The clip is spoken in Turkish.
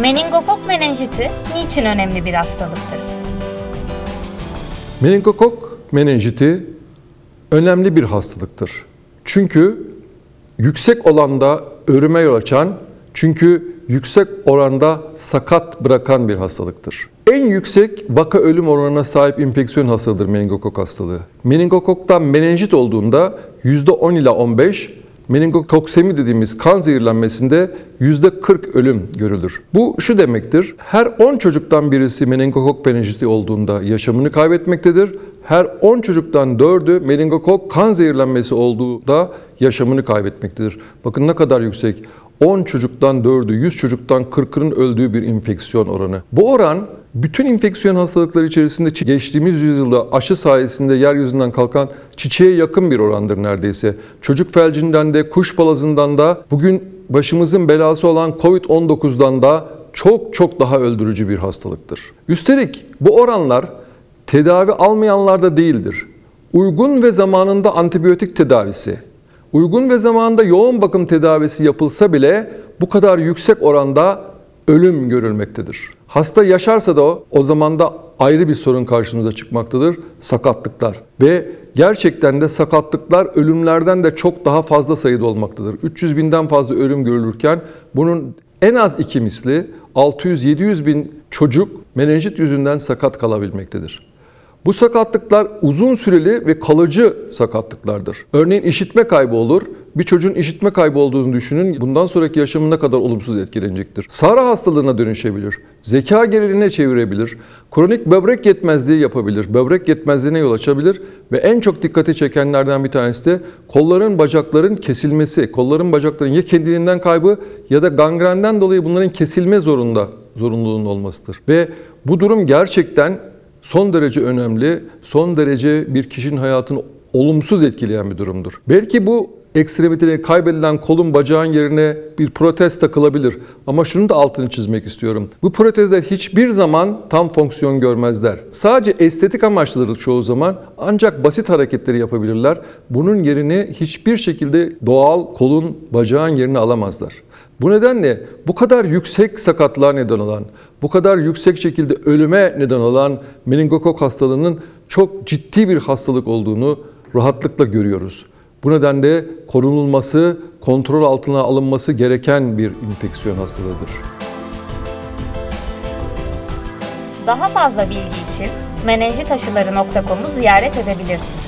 Meningokok menenjiti niçin önemli bir hastalıktır? Meningokok menenjiti önemli bir hastalıktır. Çünkü yüksek oranda ölüme yol açan, çünkü yüksek oranda sakat bırakan bir hastalıktır. En yüksek vaka ölüm oranına sahip enfeksiyon hastalığıdır meningokok hastalığı. Meningokoktan menenjit olduğunda %10 ila 15, meningokoksemi dediğimiz kan zehirlenmesinde %40 ölüm görülür. Bu şu demektir, her 10 çocuktan birisi meningokok menenjiti olduğunda yaşamını kaybetmektedir. Her 10 çocuktan 4'ü meningokok kan zehirlenmesi olduğunda yaşamını kaybetmektedir. Bakın ne kadar yüksek. 10 çocuktan 4'ü, 100 çocuktan 40'ının öldüğü bir enfeksiyon oranı. Bu oran bütün enfeksiyon hastalıkları içerisinde geçtiğimiz yüzyılda aşı sayesinde yeryüzünden kalkan çiçeğe yakın bir orandır neredeyse. Çocuk felcinden de, kuş palazından da, bugün başımızın belası olan Covid-19'dan da çok çok daha öldürücü bir hastalıktır. Üstelik bu oranlar tedavi almayanlarda değildir. Uygun ve zamanında antibiyotik tedavisi, uygun ve zamanında yoğun bakım tedavisi yapılsa bile bu kadar yüksek oranda ölüm görülmektedir. Hasta yaşarsa da o, zaman da ayrı bir sorun karşımıza çıkmaktadır. Sakatlıklar. Ve gerçekten de sakatlıklar ölümlerden de çok daha fazla sayıda olmaktadır. 300 binden fazla ölüm görülürken bunun en az iki misli 600-700 bin çocuk menenjit yüzünden sakat kalabilmektedir. Bu sakatlıklar uzun süreli ve kalıcı sakatlıklardır. Örneğin işitme kaybı olur. Bir çocuğun işitme kaybı olduğunu düşünün. Bundan sonraki yaşamı ne kadar olumsuz etkilenecektir. Sara hastalığına dönüşebilir. Zeka geriliğine çevirebilir. Kronik böbrek yetmezliği yapabilir. Böbrek yetmezliğine yol açabilir. Ve en çok dikkati çekenlerden bir tanesi de kolların, bacakların kesilmesi. Kolların, bacakların ya kendiliğinden kaybı ya da gangrenden dolayı bunların kesilme zorunda zorunluluğunun olmasıdır. Ve bu durum gerçekten son derece önemli, son derece bir kişinin hayatını olumsuz etkileyen bir durumdur. Belki bu ekstremiteli kaybedilen kolun bacağın yerine bir protez takılabilir. Ama şunu da altını çizmek istiyorum. Bu protezler hiçbir zaman tam fonksiyon görmezler. Sadece estetik amaçlıdır çoğu zaman ancak basit hareketleri yapabilirler. Bunun yerini hiçbir şekilde doğal kolun bacağın yerini alamazlar. Bu nedenle bu kadar yüksek sakatlığa neden olan, bu kadar yüksek şekilde ölüme neden olan meningokok hastalığının çok ciddi bir hastalık olduğunu rahatlıkla görüyoruz. Bu nedenle korunulması, kontrol altına alınması gereken bir enfeksiyon hastalığıdır. Daha fazla bilgi için menenjitaşıları.com'u ziyaret edebilirsiniz.